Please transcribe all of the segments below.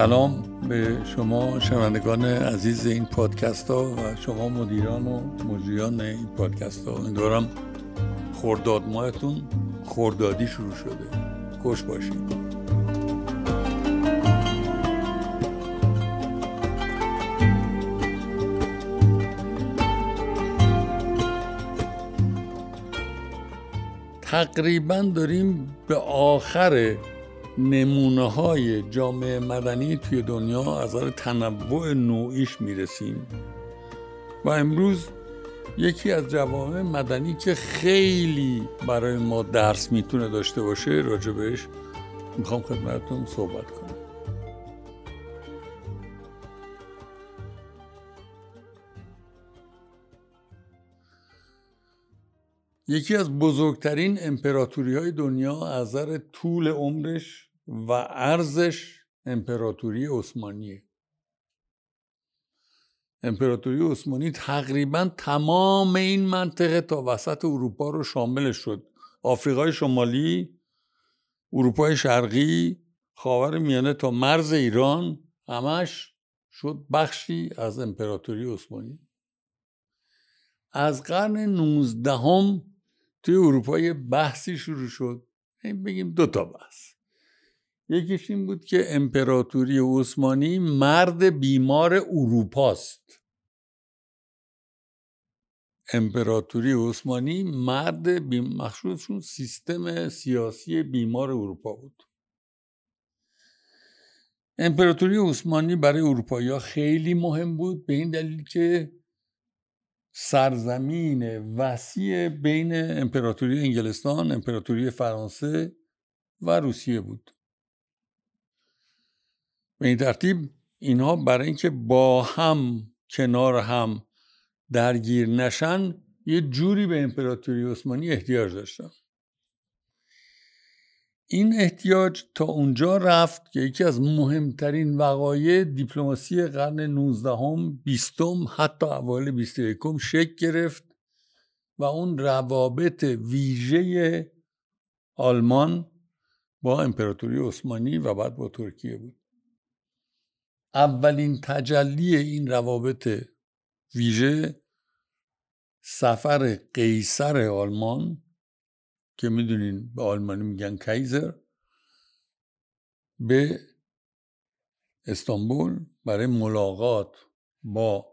سلام به شما شنوندگان عزیز این پادکست ها و شما مدیران و مجریان این پادکست ها. امیدوارم خورداد ماهتون خوردادی شروع شده. خوش باشید. تقریبا داریم به آخر نمونه های جامعه مدنی توی دنیا از نظر تنوع نوعیش می‌رسیم. و امروز یکی از جوامع مدنی که خیلی برای ما درس می‌تونه داشته باشه راجبش می‌خوام خدمتتون صحبت کنم. یکی از بزرگترین امپراتوری های دنیا از نظر طول عمرش و ارزش امپراتوری عثمانیه. امپراتوری عثمانی تقریبا تمام این منطقه تا وسط اروپا رو شامل شد. آفریقای شمالی اروپای شرقی خاور میانه تا مرز ایران همش شد بخشی از امپراتوری عثمانی. از قرن نوزدهم توی اروپا یه بحثی شروع شد. بگیم دو تا بحث. یکیش این بود که امپراتوری عثمانی مرد بیمار اروپاست امپراتوری عثمانی مرد بیم... سیستم سیاسی بیمار اروپا بود امپراتوری عثمانی برای اروپایی خیلی مهم بود به این دلیل که سرزمین وسیع بین امپراتوری انگلستان، امپراتوری فرانسه و روسیه بود. به این ترتیب اینها برای اینکه با هم کنار هم درگیر نشن یه جوری به امپراتوری عثمانی احتیاج داشتن. این احتیاج تا اونجا رفت که یکی از مهمترین وقایع دیپلماسی قرن 19 هم 20 حتی اوایل 21 شکل گرفت و اون روابط ویژه آلمان با امپراتوری عثمانی و بعد با ترکیه بود. اولین تجلی این روابط ویژه سفر قیصر آلمان که می‌دونین به آلمانی میگن کایزر به استانبول برای ملاقات با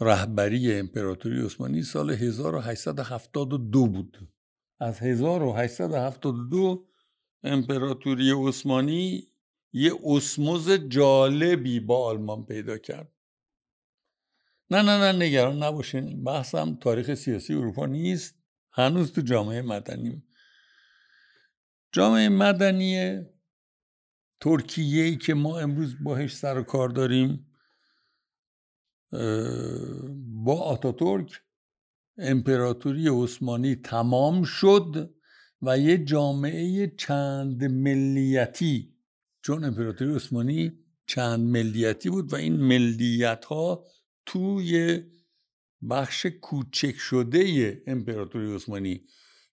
رهبری امپراتوری عثمانی سال 1872 بود. از 1872 امپراتوری عثمانی یه اسموز جالبی با آلمان پیدا کرد. نه نه نه نگران نباشین. بحثم تاریخ سیاسی اروپا نیست. هنوز تو جامعه مدنی جامعه مدنی ترکیه ای که ما امروز باهش سر و کار داریم با آتاتورک امپراتوری عثمانی تمام شد و یه جامعه چند ملیتی چون امپراتوری عثمانی چند ملیتی بود و این ملیت ها توی بخش کوچک شده امپراتوری عثمانی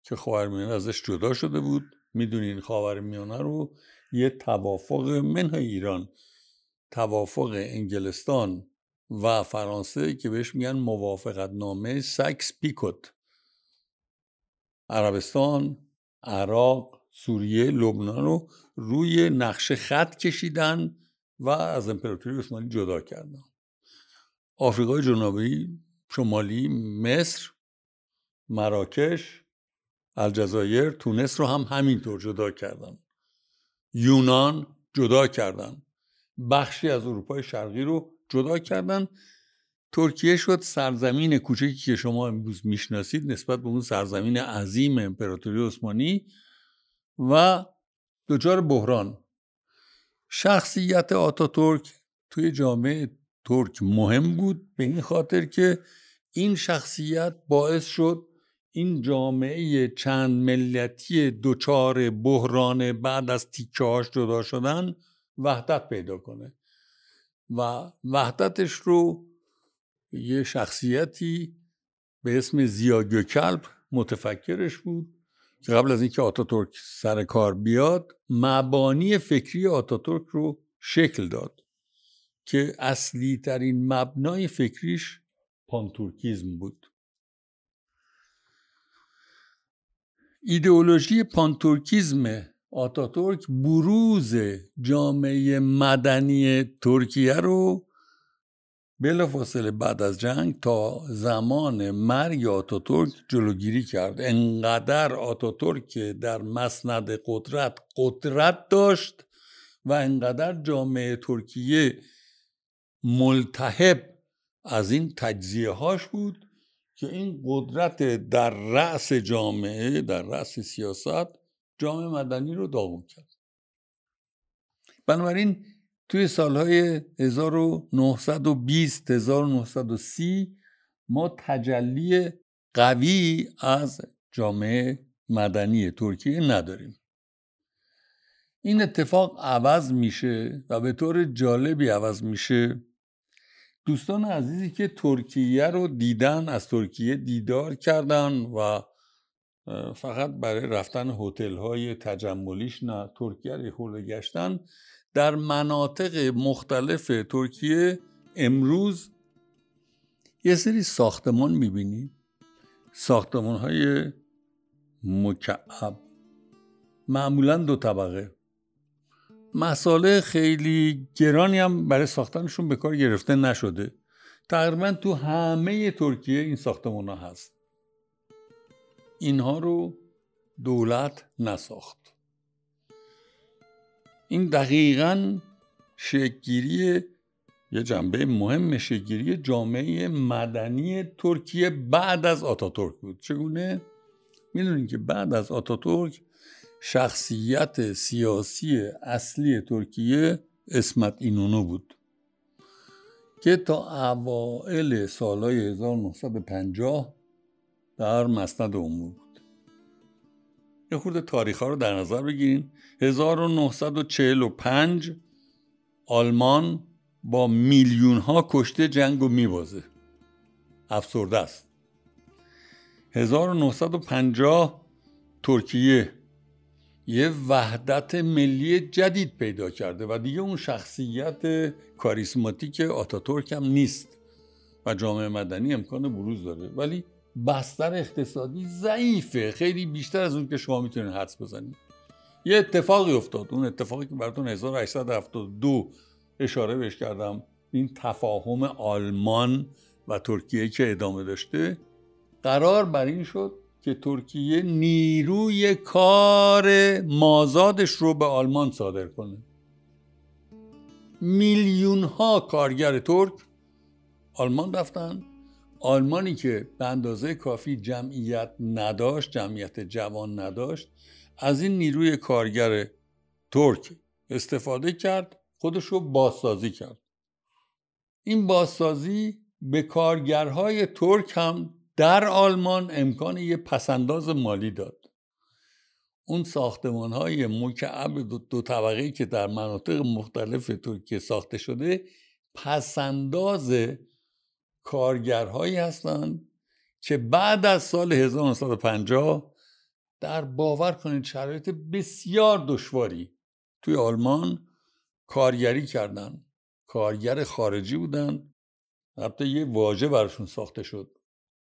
که خاورمیانه ازش جدا شده بود. می‌دونین خاورمیانه رو یه توافق منهای ایران. توافق انگلستان و فرانسه که بهش میگن موافقت نامه سکس پیکوت. عربستان عراق سوریه لبنان رو روی نقشه خط کشیدن و از امپراتوری عثمانی جدا کردن. آفریقای جنوبی شمالی مصر مراکش الجزایر تونس رو هم همینطور جدا کردن. یونان جدا کردن. بخشی از اروپای شرقی رو جدا کردن. ترکیه شد سرزمین کوچکی که شما امروز می‌شناسید نسبت به اون سرزمین عظیم امپراتوری عثمانی و دچار بحران. شخصیت آتاتورک توی جامعه ترک مهم بود به این خاطر که این شخصیت باعث شد این جامعه چند ملیتی دوچار بحران بعد از تیکه جدا شدن وحدت پیدا کنه. و وحدتش رو یه شخصیتی به اسم زیا کلب متفکرش بود که قبل از اینکه آتاتورک سر کار بیاد مبانی فکری آتاتورک رو شکل داد که اصلی ترین مبنای فکریش پانتورکیزم بود. ایدئولوژی پانتورکیزم آتاتورک بروز جامعه مدنی ترکیه رو بلافاصله بعد از جنگ تا زمان مرگ آتاتورک جلوگیری کرد. انقدر آتاتورک در مسند قدرت قدرت داشت و انقدر جامعه ترکیه ملتهب از این تجزیه هاش بود که این قدرت در رأس جامعه در رأس سیاست جامعه مدنی رو داغون کرد. بنابراین توی سالهای 1920 1930 ما تجلی قوی از جامعه مدنی ترکیه نداریم. این اتفاق عوض میشه و به طور جالبی عوض میشه. دوستان عزیزی که ترکیه رو دیدن از ترکیه دیدار کردن و فقط برای رفتن هتل های تجملیش نه ترکیه رو گشتن در مناطق مختلف ترکیه امروز یه سری ساختمان می‌بینید ساختمان های مکعب. معمولا دو طبقه. مساله خیلی گرانی هم برای ساختنشون به کار گرفته نشده. تقریبا تو همه ترکیه این ساختمان ها هست. اینها رو دولت نساخت. این دقیقا شکگیری یه جنبه مهم شکگیری جامعه مدنی ترکیه بعد از آتاتورک بود چگونه؟ می‌دونین که بعد از آتاتورک شخصیت سیاسی اصلی ترکیه اسمت اینونو بود که تا اوائل سالهای 1950 در مسند عموم بود یه خورده تاریخ ها رو در نظر بگیرین. 1945 آلمان با میلیون ها کشته جنگ و میبازه. افسرده است. 1950 ترکیه یه وحدت ملی جدید پیدا کرده و دیگه اون شخصیت کاریسماتیک آتاتورک هم نیست و جامعه مدنی امکان بروز داره. ولی بستر اقتصادی ضعیفه. خیلی بیشتر از اون که شما می‌تونید حدس بزنید. یه اتفاقی افتاد. اون اتفاقی که براتون 1872 اشاره بهش کردم این تفاهم آلمان و ترکیه که ادامه داشته قرار بر این شد که ترکیه نیروی کار مازادش رو به آلمان صادر کنه. میلیون ها کارگر ترک آلمان رفتن. آلمانی که به اندازه کافی جمعیت نداشت جمعیت جوان نداشت از این نیروی کارگر ترک استفاده کرد خودش رو بازسازی کرد. این بازسازی به کارگرهای ترک هم در آلمان امکان یه پسنداز مالی داد. اون ساختمان های مکعب دو, دو طبقه که در مناطق مختلف ترکیه ساخته شده پسنداز کارگرهایی هستند که بعد از سال 1950 در باور کنید شرایط بسیار دشواری توی آلمان کارگری کردن. کارگر خارجی بودن. حتی یه واژه براشون ساخته شد.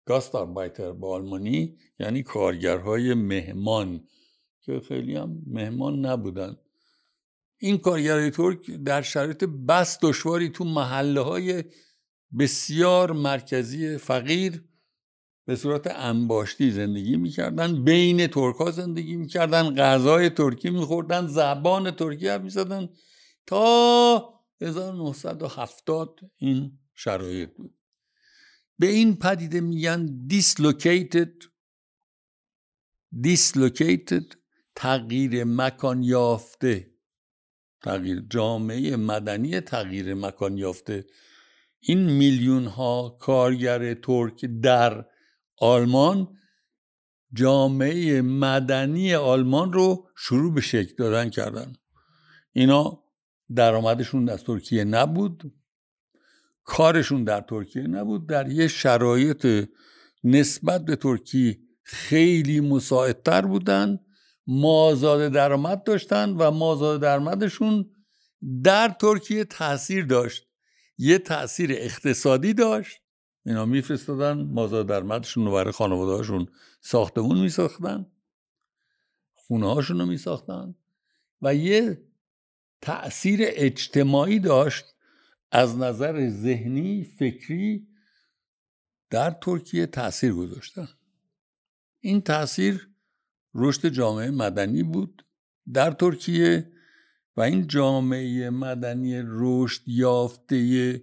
گاستاربایتر به آلمانی یعنی کارگرهای مهمان که خیلی هم مهمان نبودن. این کارگرهای ترک در شرایط بس دشواری تو محله های بسیار مرکزی فقیر به صورت انباشتی زندگی می‌کردن بین ترک ها زندگی می‌کردن غذای ترکی میخوردن زبان ترکی هم می‌زدن. تا 1970 این شرایط بود. به این پدیده میگن dislocated dislocated تغییر مکان یافته. تغییر جامعه مدنی تغییر مکان یافته. این میلیون ها کارگر ترک در آلمان جامعه مدنی آلمان رو شروع به شکل دادن کردن. اینا درآمدشون از ترکیه نبود کارشون در ترکیه نبود. در یه شرایط نسبت به ترکیه خیلی مساعدتر بودن مازاد درآمد داشتن و مازاد درآمدشون در ترکیه تاثیر داشت. یه تاثیر اقتصادی داشت. اینا میفرستادن مازاد درمدشون رو برای خانواده هاشون ساختمون میساختن. خونه هاشون رو میساختن. و یه تأثیر اجتماعی داشت از نظر ذهنی فکری در ترکیه تاثیر گذاشتن. این تاثیر رشد جامعه مدنی بود. در ترکیه و این جامعه مدنی رشد یافته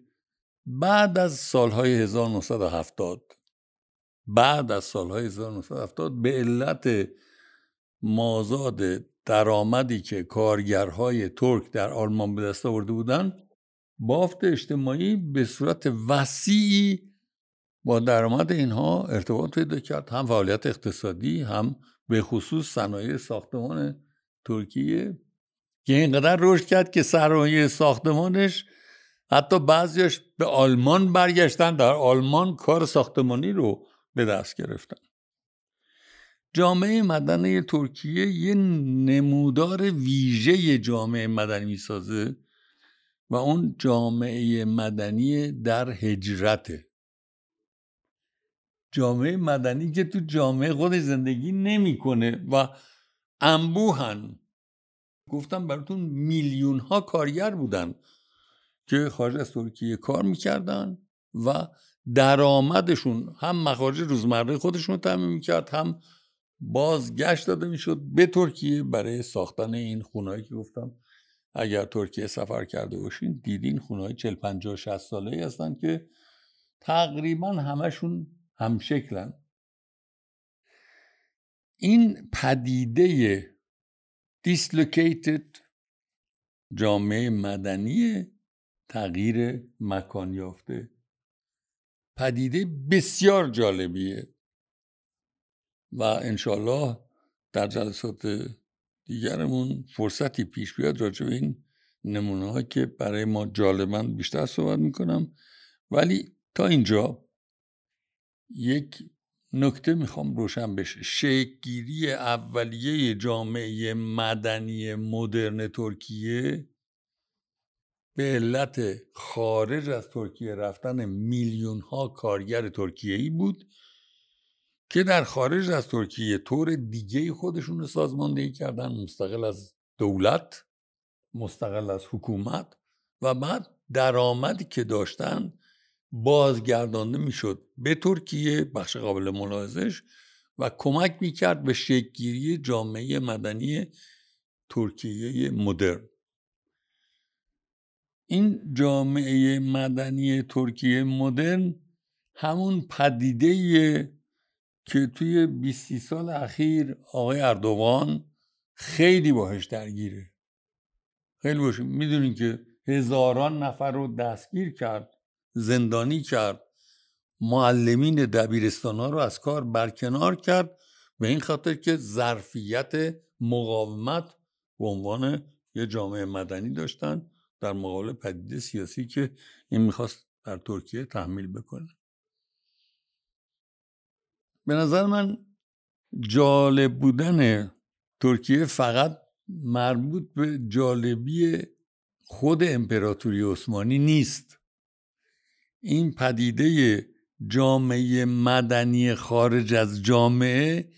بعد از سالهای 1970 بعد از سالهای 1970 به علت مازاد درآمدی که کارگرهای ترک در آلمان به دست آورده بودند بافت اجتماعی به صورت وسیعی با درآمد اینها ارتباط پیدا کرد هم فعالیت اقتصادی هم به خصوص صنایع ساختمان ترکیه که اینقدر رشد کرد که سرمایه ساختمانش حتی بعضیش به آلمان برگشتن در آلمان کار ساختمانی رو به دست گرفتن. جامعه مدنی ترکیه یه نمودار ویژه جامعه مدنی می‌سازه و اون جامعه مدنی در هجرته. جامعه مدنی که تو جامعه خودش زندگی نمی‌کنه و انبوهن. گفتم براتون میلیون ها کارگر بودن که خارج از ترکیه کار می‌کردن و درآمدشون هم مخارج روزمره خودشون رو تعمین می‌کرد هم بازگشت داده می‌شد به ترکیه برای ساختن این خونهایی که گفتم. اگر ترکیه سفر کرده باشین دیدین خونه های 40 50 60 ساله هستن که تقریبا همشون همشکلن. این پدیده dislocated جامعه مدنی تغییر مکان یافته. پدیده بسیار جالبیه. و انشالله در جلسات دیگرمون فرصتی پیش بیاد راجع به این نمونه ها که برای ما جالبند بیشتر صحبت می‌کنم. ولی تا اینجا یک نکته می‌خوام روشن بشه. شکلگیری اولیه جامعه مدنی مدرن ترکیه به علت خارج از ترکیه رفتن میلیون ها کارگر ترکیه ای بود که در خارج از ترکیه طور دیگه خودشون سازماندهی کردن مستقل از دولت مستقل از حکومت و بعد درآمدی که داشتن بازگردانده می‌شد به ترکیه بخش قابل ملاحظش و کمک می‌کرد به شکلگیری جامعه مدنی ترکیه مدرن. این جامعه مدنی ترکیه مدرن همون پدیده که توی 20 سال اخیر آقای اردوغان خیلی باهش درگیره. خیلی باشه می‌دونین که هزاران نفر رو دستگیر کرد زندانی کرد. معلمین دبیرستان ها رو از کار برکنار کرد به این خاطر که ظرفیت مقاومت به عنوان یه جامعه مدنی داشتن در مقابل پدیده سیاسی که این می‌خواست در ترکیه تحمیل بکنه. به نظر من جالب بودن ترکیه فقط مربوط به جالبی خود امپراتوری عثمانی نیست. این پدیده جامعه مدنی خارج از جامعه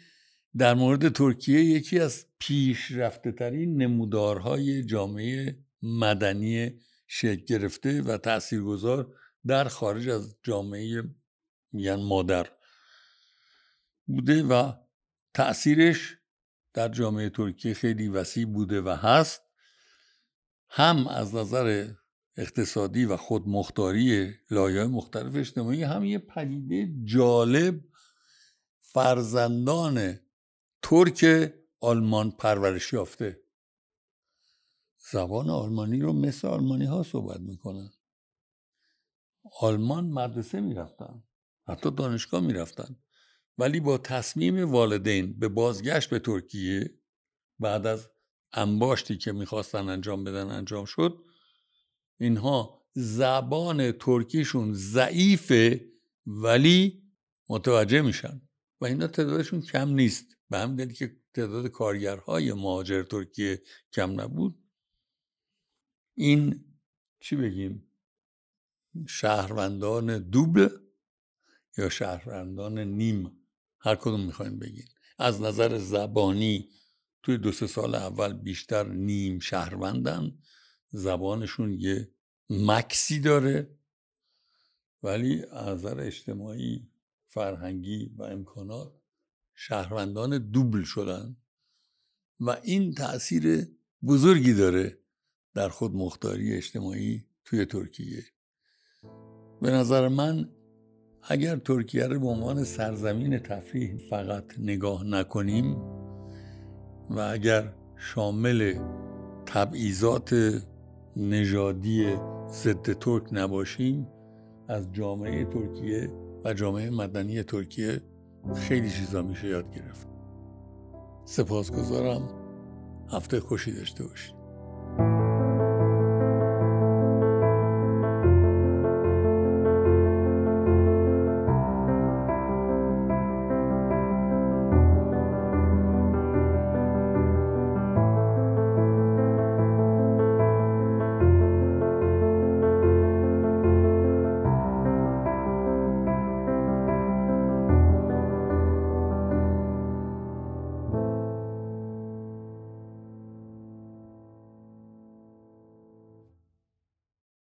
در مورد ترکیه یکی از پیشرفته ترین نمودارهای جامعه مدنی شکل گرفته و تاثیرگذار در خارج از جامعه میگن مادر بوده و تاثیرش در جامعه ترکیه خیلی وسیع بوده و هست. هم از نظر اقتصادی و خودمختاری لایه مختلف اجتماعی هم یه پدیده جالب فرزندان ترک آلمان پرورش یافته. زبان آلمانی رو مثل آلمانی ها صحبت می‌کنن. آلمان مدرسه می‌رفتن حتی دانشگاه می‌رفتن ولی با تصمیم والدین به بازگشت به ترکیه بعد از انباشتی که می‌خواستن انجام بدن انجام شد اینها زبان ترکیشون ضعیفه ولی متوجه میشن. و اینا تعدادشون کم نیست. به همین دلیل که تعداد کارگرهای مهاجر ترکیه کم نبود. این چی بگیم؟ شهروندان دوبل یا شهروندان نیم؟ هر کدوم می‌خواین بگین از نظر زبانی توی دو سه سال اول بیشتر نیم شهروندن. زبانشون یه مکسی داره ولی از نظر اجتماعی فرهنگی و امکانات شهروندان دوبل شدن و این تاثیر بزرگی داره در خود مختاری اجتماعی توی ترکیه. به نظر من اگر ترکیه رو به عنوان سرزمین تفریح فقط نگاه نکنیم و اگر شامل تبعیضات نژادی ضد ترک نباشیم از جامعه ترکیه و جامعه مدنی ترکیه خیلی چیزا میشه یاد گرفت. سپاسگزارم. هفته خوشی داشته باشید.